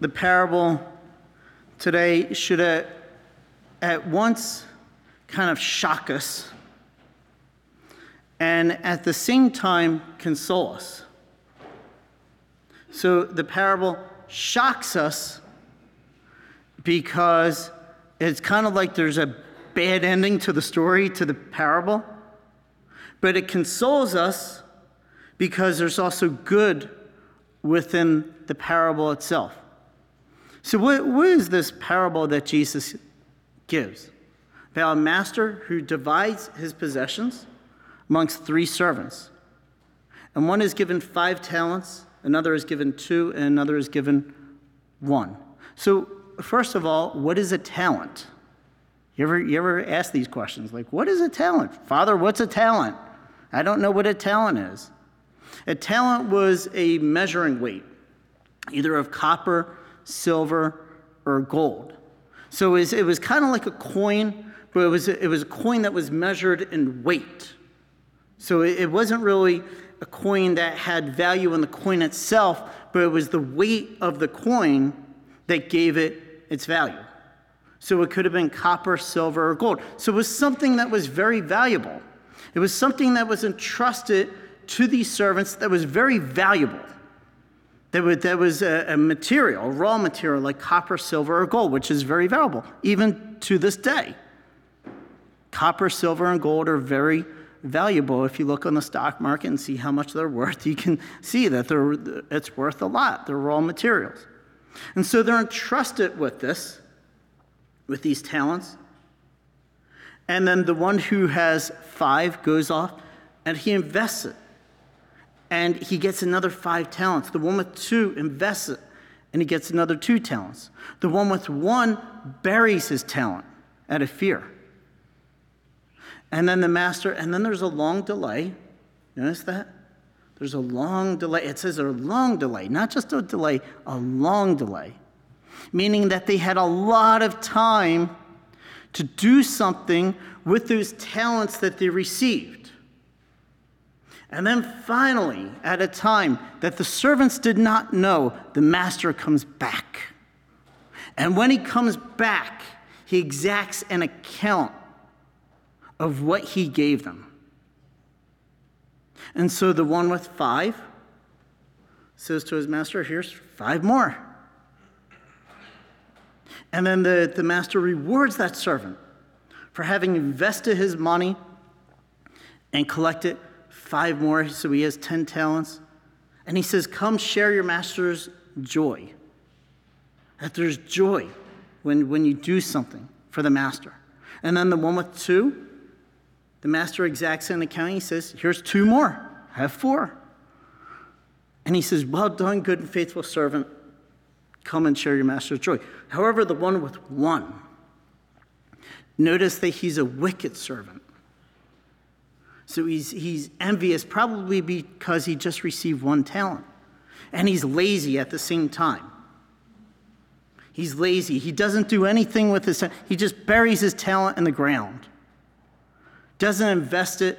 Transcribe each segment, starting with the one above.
the parable today should at, at once kind of shock us and at the same time console us. So the parable shocks us because it's kind of like there's a bad ending to the story, to the parable, but it consoles us because there's also good within the parable itself. So, what, what is this parable that Jesus gives? About a master who divides his possessions amongst three servants. And one is given five talents, another is given two, and another is given one. So, first of all, what is a talent? You ever, you ever ask these questions? Like, what is a talent? Father, what's a talent? I don't know what a talent is. A talent was a measuring weight, either of copper, silver, or gold. So it was, it was kind of like a coin, but it was, it was a coin that was measured in weight. So it, it wasn't really a coin that had value in the coin itself, but it was the weight of the coin that gave it its value. So it could have been copper, silver, or gold. So it was something that was very valuable. It was something that was entrusted to these servants that was very valuable. That was, that was a, a material, a raw material like copper, silver, or gold, which is very valuable, even to this day. Copper, silver, and gold are very valuable. If you look on the stock market and see how much they're worth, you can see that they're, it's worth a lot. They're raw materials. And so they're entrusted with this, with these talents. And then the one who has five goes off and he invests it and he gets another five talents. The one with two invests it, and he gets another two talents. The one with one buries his talent out of fear. And then the master, and then there's a long delay. Notice that? There's a long delay. It says a long delay, not just a delay, a long delay. Meaning that they had a lot of time to do something with those talents that they received. And then finally, at a time that the servants did not know, the master comes back. And when he comes back, he exacts an account of what he gave them. And so the one with five says to his master, Here's five more. And then the, the master rewards that servant for having invested his money and collected five more, so he has 10 talents. And he says, Come share your master's joy. That there's joy when, when you do something for the master. And then the one with two, the master exacts an accounting. He says, Here's two more. I have four. And he says, Well done, good and faithful servant. Come and share your master's joy. However, the one with one, notice that he's a wicked servant. So he's, he's envious, probably because he just received one talent. And he's lazy at the same time. He's lazy. He doesn't do anything with his he just buries his talent in the ground. Doesn't invest it.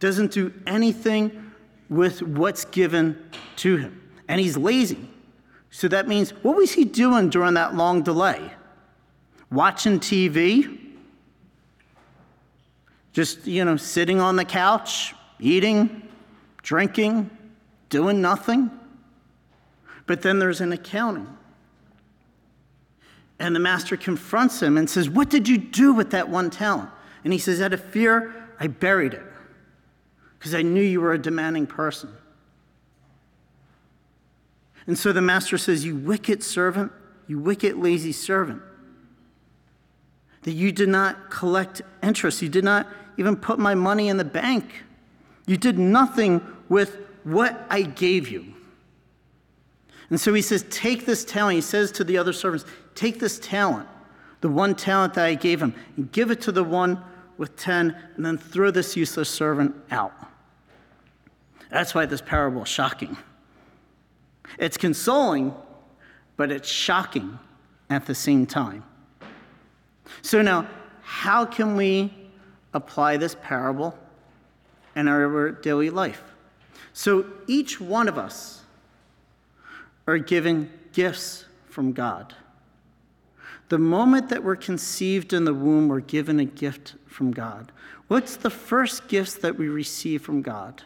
Doesn't do anything with what's given to him. And he's lazy. So that means what was he doing during that long delay? Watching TV? Just, you know, sitting on the couch, eating, drinking, doing nothing. But then there's an accounting. And the master confronts him and says, What did you do with that one talent? And he says, Out of fear, I buried it because I knew you were a demanding person. And so the master says, You wicked servant, you wicked, lazy servant, that you did not collect interest, you did not even put my money in the bank. You did nothing with what I gave you. And so he says, Take this talent. He says to the other servants, Take this talent, the one talent that I gave him, and give it to the one with 10, and then throw this useless servant out. That's why this parable is shocking. It's consoling, but it's shocking at the same time. So now, how can we apply this parable in our daily life. So each one of us are given gifts from God. The moment that we're conceived in the womb, we're given a gift from God. What's the first gifts that we receive from God?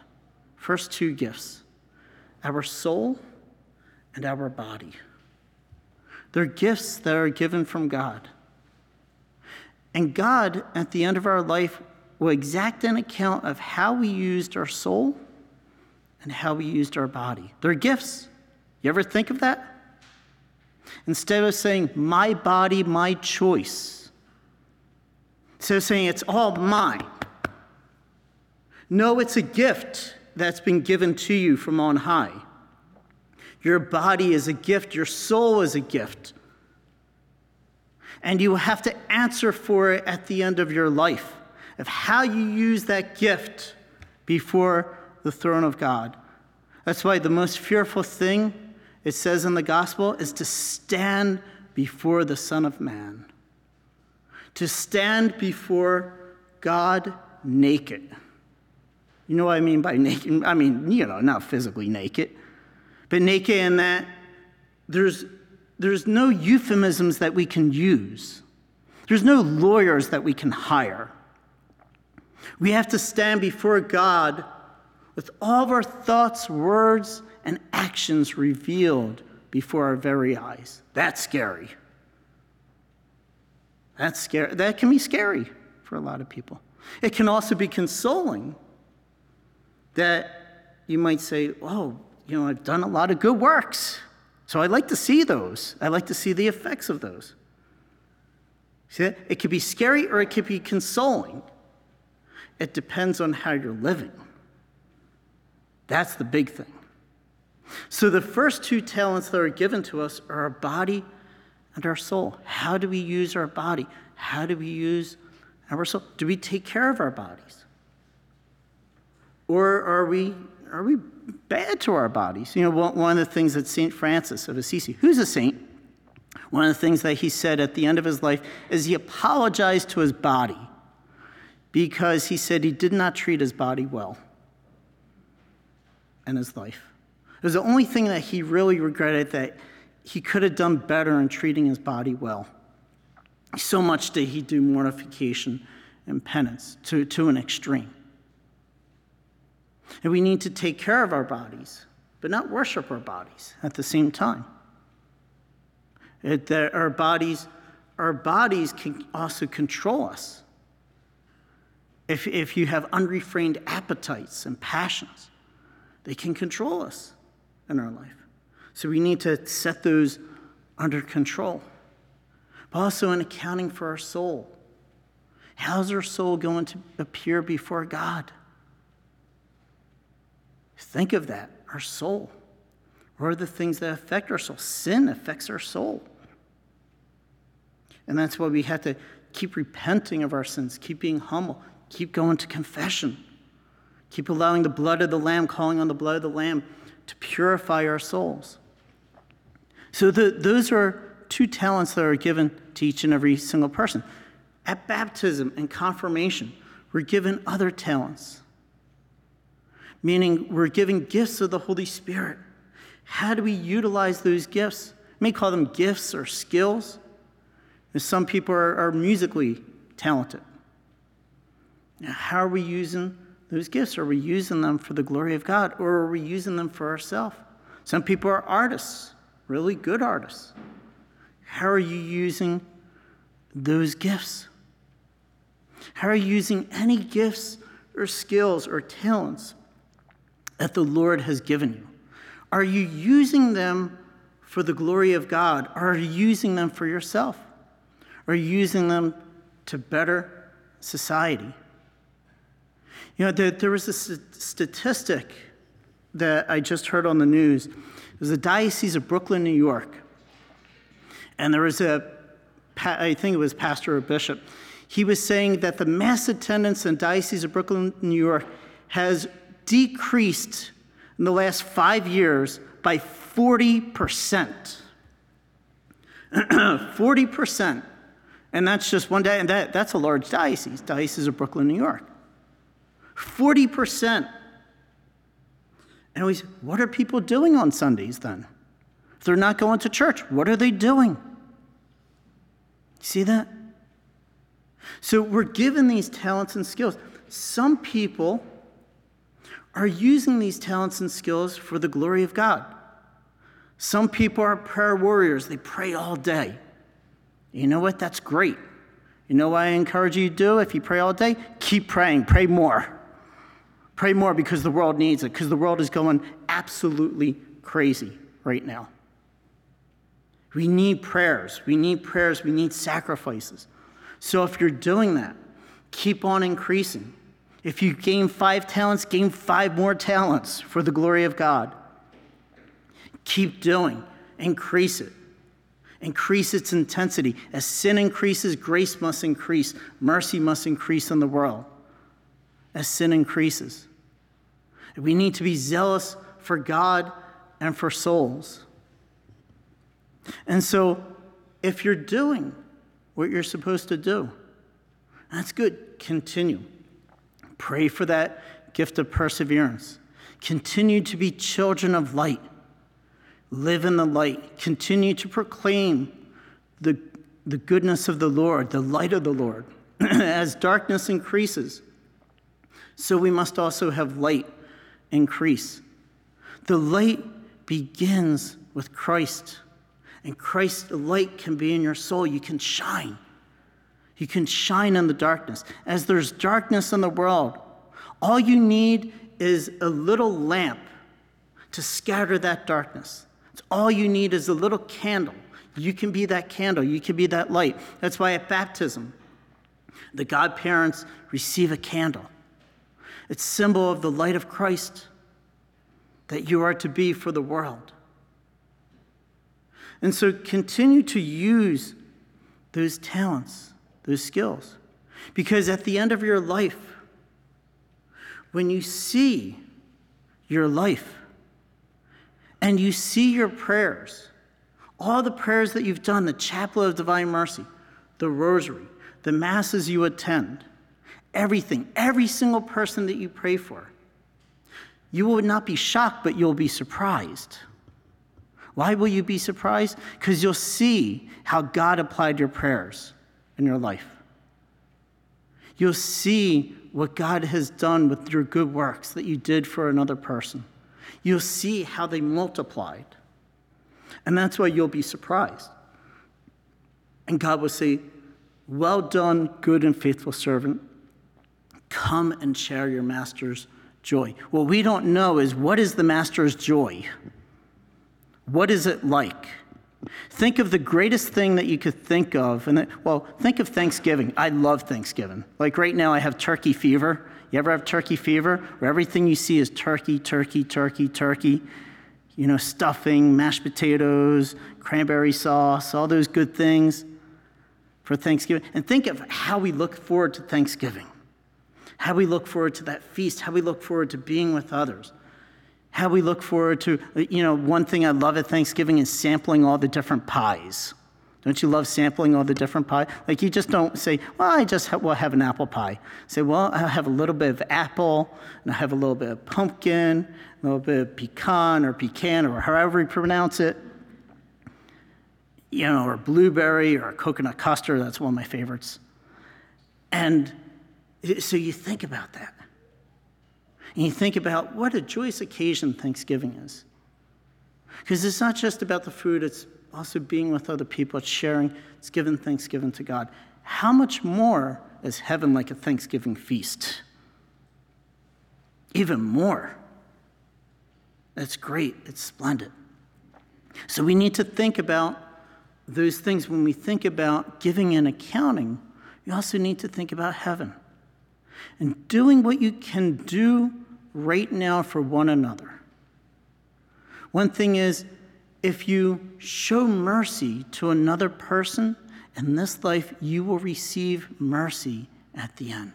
First two gifts our soul and our body. They're gifts that are given from God. And God, at the end of our life, will exact an account of how we used our soul and how we used our body. They're gifts. You ever think of that? Instead of saying, my body, my choice, instead of saying, it's all mine. No, it's a gift that's been given to you from on high. Your body is a gift, your soul is a gift. And you will have to answer for it at the end of your life of how you use that gift before the throne of God. That's why the most fearful thing it says in the gospel is to stand before the Son of Man, to stand before God naked. You know what I mean by naked? I mean, you know, not physically naked, but naked in that there's, there's no euphemisms that we can use, there's no lawyers that we can hire. We have to stand before God with all of our thoughts, words, and actions revealed before our very eyes. That's scary. That's scary. That can be scary for a lot of people. It can also be consoling that you might say, oh, you know, I've done a lot of good works. So I like to see those. I like to see the effects of those. See, it could be scary or it could be consoling. It depends on how you're living. That's the big thing. So, the first two talents that are given to us are our body and our soul. How do we use our body? How do we use our soul? Do we take care of our bodies? Or are we, are we bad to our bodies? You know, one of the things that St. Francis of Assisi, who's a saint, one of the things that he said at the end of his life is he apologized to his body because he said he did not treat his body well in his life. It was the only thing that he really regretted that he could have done better in treating his body well. So much did he do mortification and penance to, to an extreme. And we need to take care of our bodies, but not worship our bodies at the same time. It, our bodies, our bodies can also control us. If, if you have unrefrained appetites and passions, they can control us in our life. So we need to set those under control. But also in accounting for our soul. How's our soul going to appear before God? Think of that, our soul. What are the things that affect our soul? Sin affects our soul. And that's why we have to keep repenting of our sins, keep being humble, keep going to confession, keep allowing the blood of the Lamb, calling on the blood of the Lamb to purify our souls. So the, those are two talents that are given to each and every single person. At baptism and confirmation, we're given other talents, meaning we're given gifts of the Holy Spirit. How do we utilize those gifts? We may call them gifts or skills. Some people are, are musically talented. Now, how are we using those gifts? Are we using them for the glory of God or are we using them for ourselves? Some people are artists, really good artists. How are you using those gifts? How are you using any gifts or skills or talents that the Lord has given you? Are you using them for the glory of God? Or are you using them for yourself? Are you using them to better society? You know, there, there was a statistic that I just heard on the news. It was the Diocese of Brooklyn, New York. And there was a, I think it was pastor or bishop, he was saying that the mass attendance in Diocese of Brooklyn, New York has decreased in the last five years by 40%. 40%. And that's just one day, and that, that's a large diocese, Diocese of Brooklyn, New York. 40%. And we say, what are people doing on Sundays then? If they're not going to church, what are they doing? See that? So we're given these talents and skills. Some people are using these talents and skills for the glory of God. Some people are prayer warriors, they pray all day. You know what? That's great. You know what I encourage you to do if you pray all day? Keep praying, pray more. Pray more because the world needs it, because the world is going absolutely crazy right now. We need prayers. We need prayers. We need sacrifices. So if you're doing that, keep on increasing. If you gain five talents, gain five more talents for the glory of God. Keep doing, increase it. Increase its intensity. As sin increases, grace must increase, mercy must increase in the world. As sin increases, we need to be zealous for God and for souls. And so, if you're doing what you're supposed to do, that's good. Continue. Pray for that gift of perseverance. Continue to be children of light. Live in the light. Continue to proclaim the, the goodness of the Lord, the light of the Lord. As darkness increases, so we must also have light increase. The light begins with Christ, and Christ's light can be in your soul. You can shine. You can shine in the darkness. As there's darkness in the world, all you need is a little lamp to scatter that darkness. It's all you need is a little candle. You can be that candle, you can be that light. That's why at baptism, the godparents receive a candle. It's symbol of the light of Christ that you are to be for the world. And so continue to use those talents those skills. Because at the end of your life, when you see your life and you see your prayers, all the prayers that you've done, the chaplet of divine mercy, the rosary, the masses you attend, everything, every single person that you pray for, you will not be shocked, but you'll be surprised. Why will you be surprised? Because you'll see how God applied your prayers in your life. You'll see what God has done with your good works that you did for another person. You'll see how they multiplied. And that's why you'll be surprised. And God will say, Well done, good and faithful servant. Come and share your master's joy. What we don't know is what is the master's joy? What is it like? Think of the greatest thing that you could think of. And that, well, think of Thanksgiving. I love Thanksgiving. Like right now, I have turkey fever. You ever have turkey fever? Where everything you see is turkey, turkey, turkey, turkey. You know, stuffing, mashed potatoes, cranberry sauce, all those good things for Thanksgiving. And think of how we look forward to Thanksgiving, how we look forward to that feast, how we look forward to being with others how we look forward to, you know, one thing I love at Thanksgiving is sampling all the different pies. Don't you love sampling all the different pies? Like you just don't say, well, I just have, well, have an apple pie. Say, well, I have a little bit of apple, and I have a little bit of pumpkin, a little bit of pecan or pecan or however you pronounce it. You know, or blueberry or coconut custard. That's one of my favorites. And so you think about that. And you think about what a joyous occasion Thanksgiving is. Because it's not just about the food, it's also being with other people, it's sharing, it's giving thanksgiving to God. How much more is heaven like a Thanksgiving feast? Even more. That's great, it's splendid. So we need to think about those things when we think about giving and accounting. You also need to think about heaven and doing what you can do right now for one another. One thing is, if you show mercy to another person in this life, you will receive mercy at the end.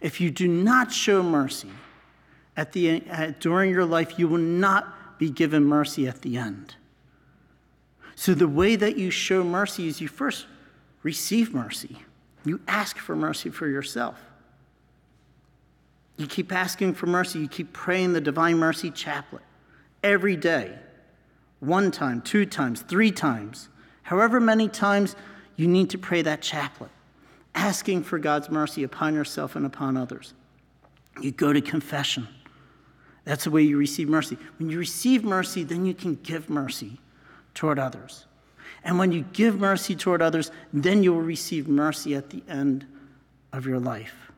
If you do not show mercy at the, at, during your life, you will not be given mercy at the end. So, the way that you show mercy is you first receive mercy, you ask for mercy for yourself. You keep asking for mercy. You keep praying the Divine Mercy Chaplet every day one time, two times, three times, however many times you need to pray that chaplet, asking for God's mercy upon yourself and upon others. You go to confession. That's the way you receive mercy. When you receive mercy, then you can give mercy toward others. And when you give mercy toward others, then you will receive mercy at the end of your life.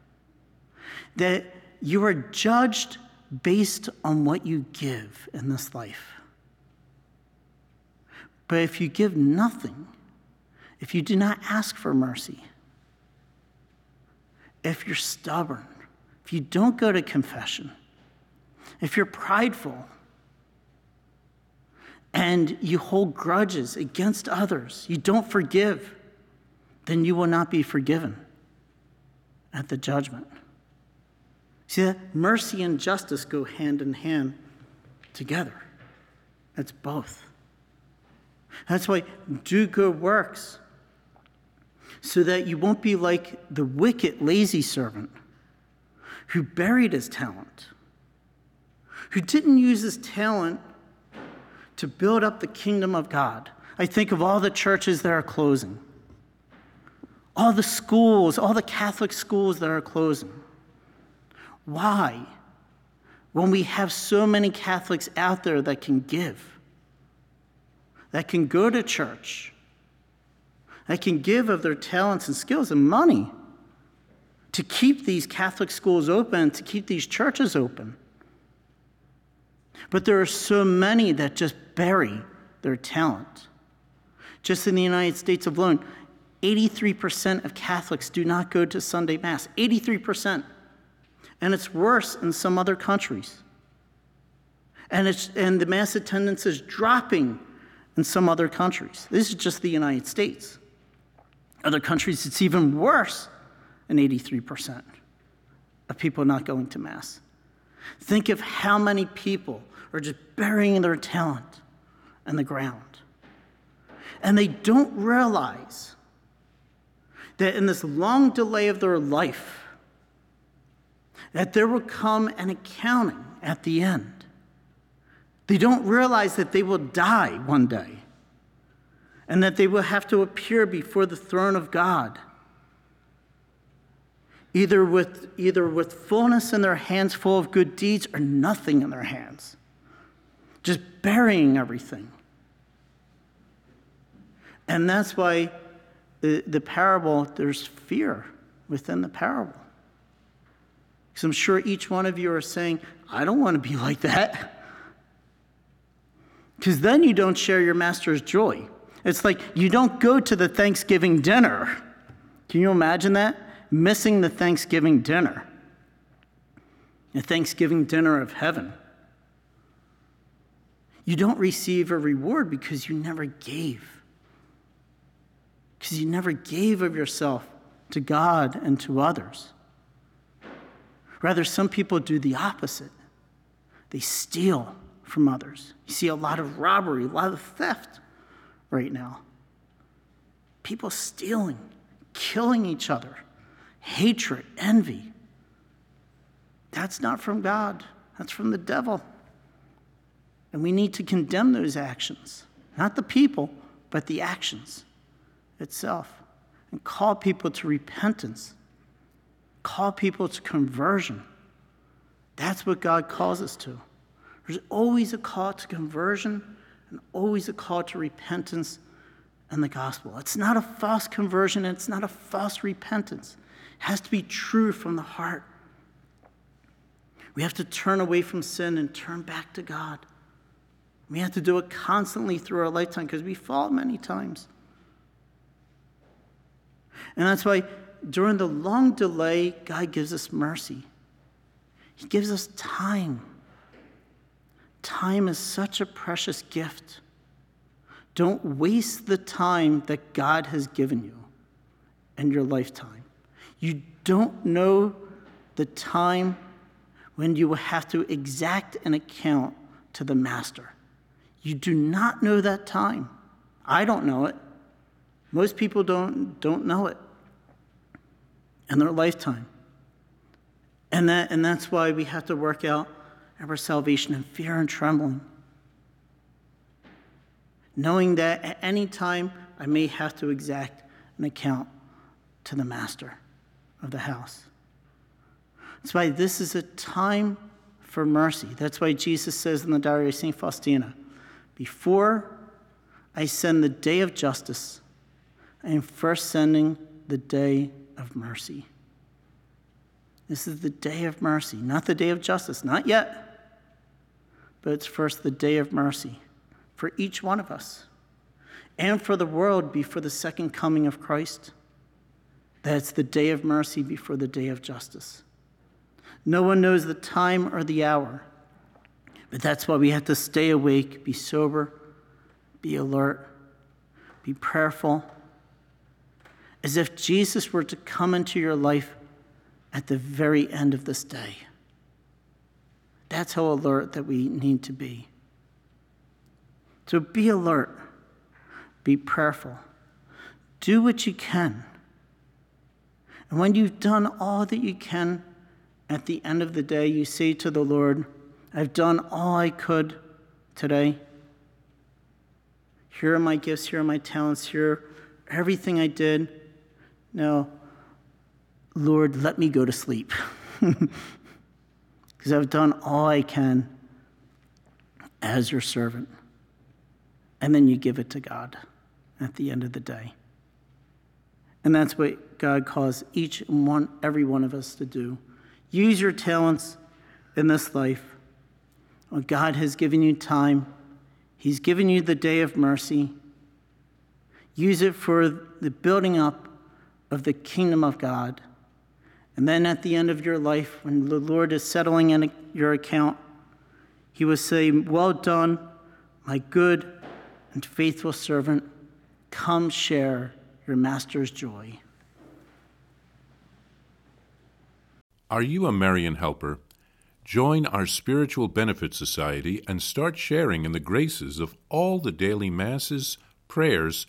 That you are judged based on what you give in this life. But if you give nothing, if you do not ask for mercy, if you're stubborn, if you don't go to confession, if you're prideful, and you hold grudges against others, you don't forgive, then you will not be forgiven at the judgment. See mercy and justice go hand in hand together. It's both. That's why do good works so that you won't be like the wicked, lazy servant who buried his talent, who didn't use his talent to build up the kingdom of God. I think of all the churches that are closing, all the schools, all the Catholic schools that are closing. Why? When we have so many Catholics out there that can give, that can go to church, that can give of their talents and skills and money to keep these Catholic schools open, to keep these churches open. But there are so many that just bury their talent. Just in the United States alone, 83% of Catholics do not go to Sunday Mass. 83%. And it's worse in some other countries. And, it's, and the Mass attendance is dropping in some other countries. This is just the United States. Other countries, it's even worse than 83% of people not going to Mass. Think of how many people are just burying their talent in the ground. And they don't realize that in this long delay of their life, that there will come an accounting at the end. They don't realize that they will die one day and that they will have to appear before the throne of God, either with, either with fullness in their hands, full of good deeds, or nothing in their hands, just burying everything. And that's why the, the parable, there's fear within the parable. Because I'm sure each one of you are saying, I don't want to be like that. Because then you don't share your master's joy. It's like you don't go to the Thanksgiving dinner. Can you imagine that? Missing the Thanksgiving dinner, the Thanksgiving dinner of heaven. You don't receive a reward because you never gave. Because you never gave of yourself to God and to others. Rather, some people do the opposite. They steal from others. You see a lot of robbery, a lot of theft right now. People stealing, killing each other, hatred, envy. That's not from God, that's from the devil. And we need to condemn those actions, not the people, but the actions itself, and call people to repentance, call people to conversion. That's what God calls us to. There's always a call to conversion and always a call to repentance and the gospel. It's not a false conversion, and it's not a false repentance. It has to be true from the heart. We have to turn away from sin and turn back to God. We have to do it constantly through our lifetime because we fall many times. And that's why during the long delay, God gives us mercy. He gives us time Time is such a precious gift. Don't waste the time that God has given you in your lifetime. You don't know the time when you will have to exact an account to the master. You do not know that time. I don't know it. Most people don't, don't know it in their lifetime. And, that, and that's why we have to work out our salvation in fear and trembling. knowing that at any time I may have to exact an account to the master of the house. That's why this is a time for mercy. That's why Jesus says in the diary of St. Faustina Before I send the day of justice, I am first sending the day of mercy. This is the day of mercy, not the day of justice, not yet, but it's first the day of mercy for each one of us and for the world before the second coming of Christ. That's the day of mercy before the day of justice. No one knows the time or the hour, but that's why we have to stay awake, be sober, be alert, be prayerful, as if Jesus were to come into your life at the very end of this day. That's how alert that we need to be. So be alert, be prayerful, do what you can. And when you've done all that you can, at the end of the day, you say to the Lord, I've done all I could today. Here are my gifts, here are my talents, here everything I did. Now, Lord, let me go to sleep. Because I've done all I can as your servant. And then you give it to God at the end of the day. And that's what God calls each and one, every one of us to do. Use your talents in this life. God has given you time, He's given you the day of mercy. Use it for the building up of the kingdom of God. And then at the end of your life, when the Lord is settling in your account, He will say, Well done, my good and faithful servant. Come share your master's joy. Are you a Marian helper? Join our Spiritual Benefit Society and start sharing in the graces of all the daily masses, prayers,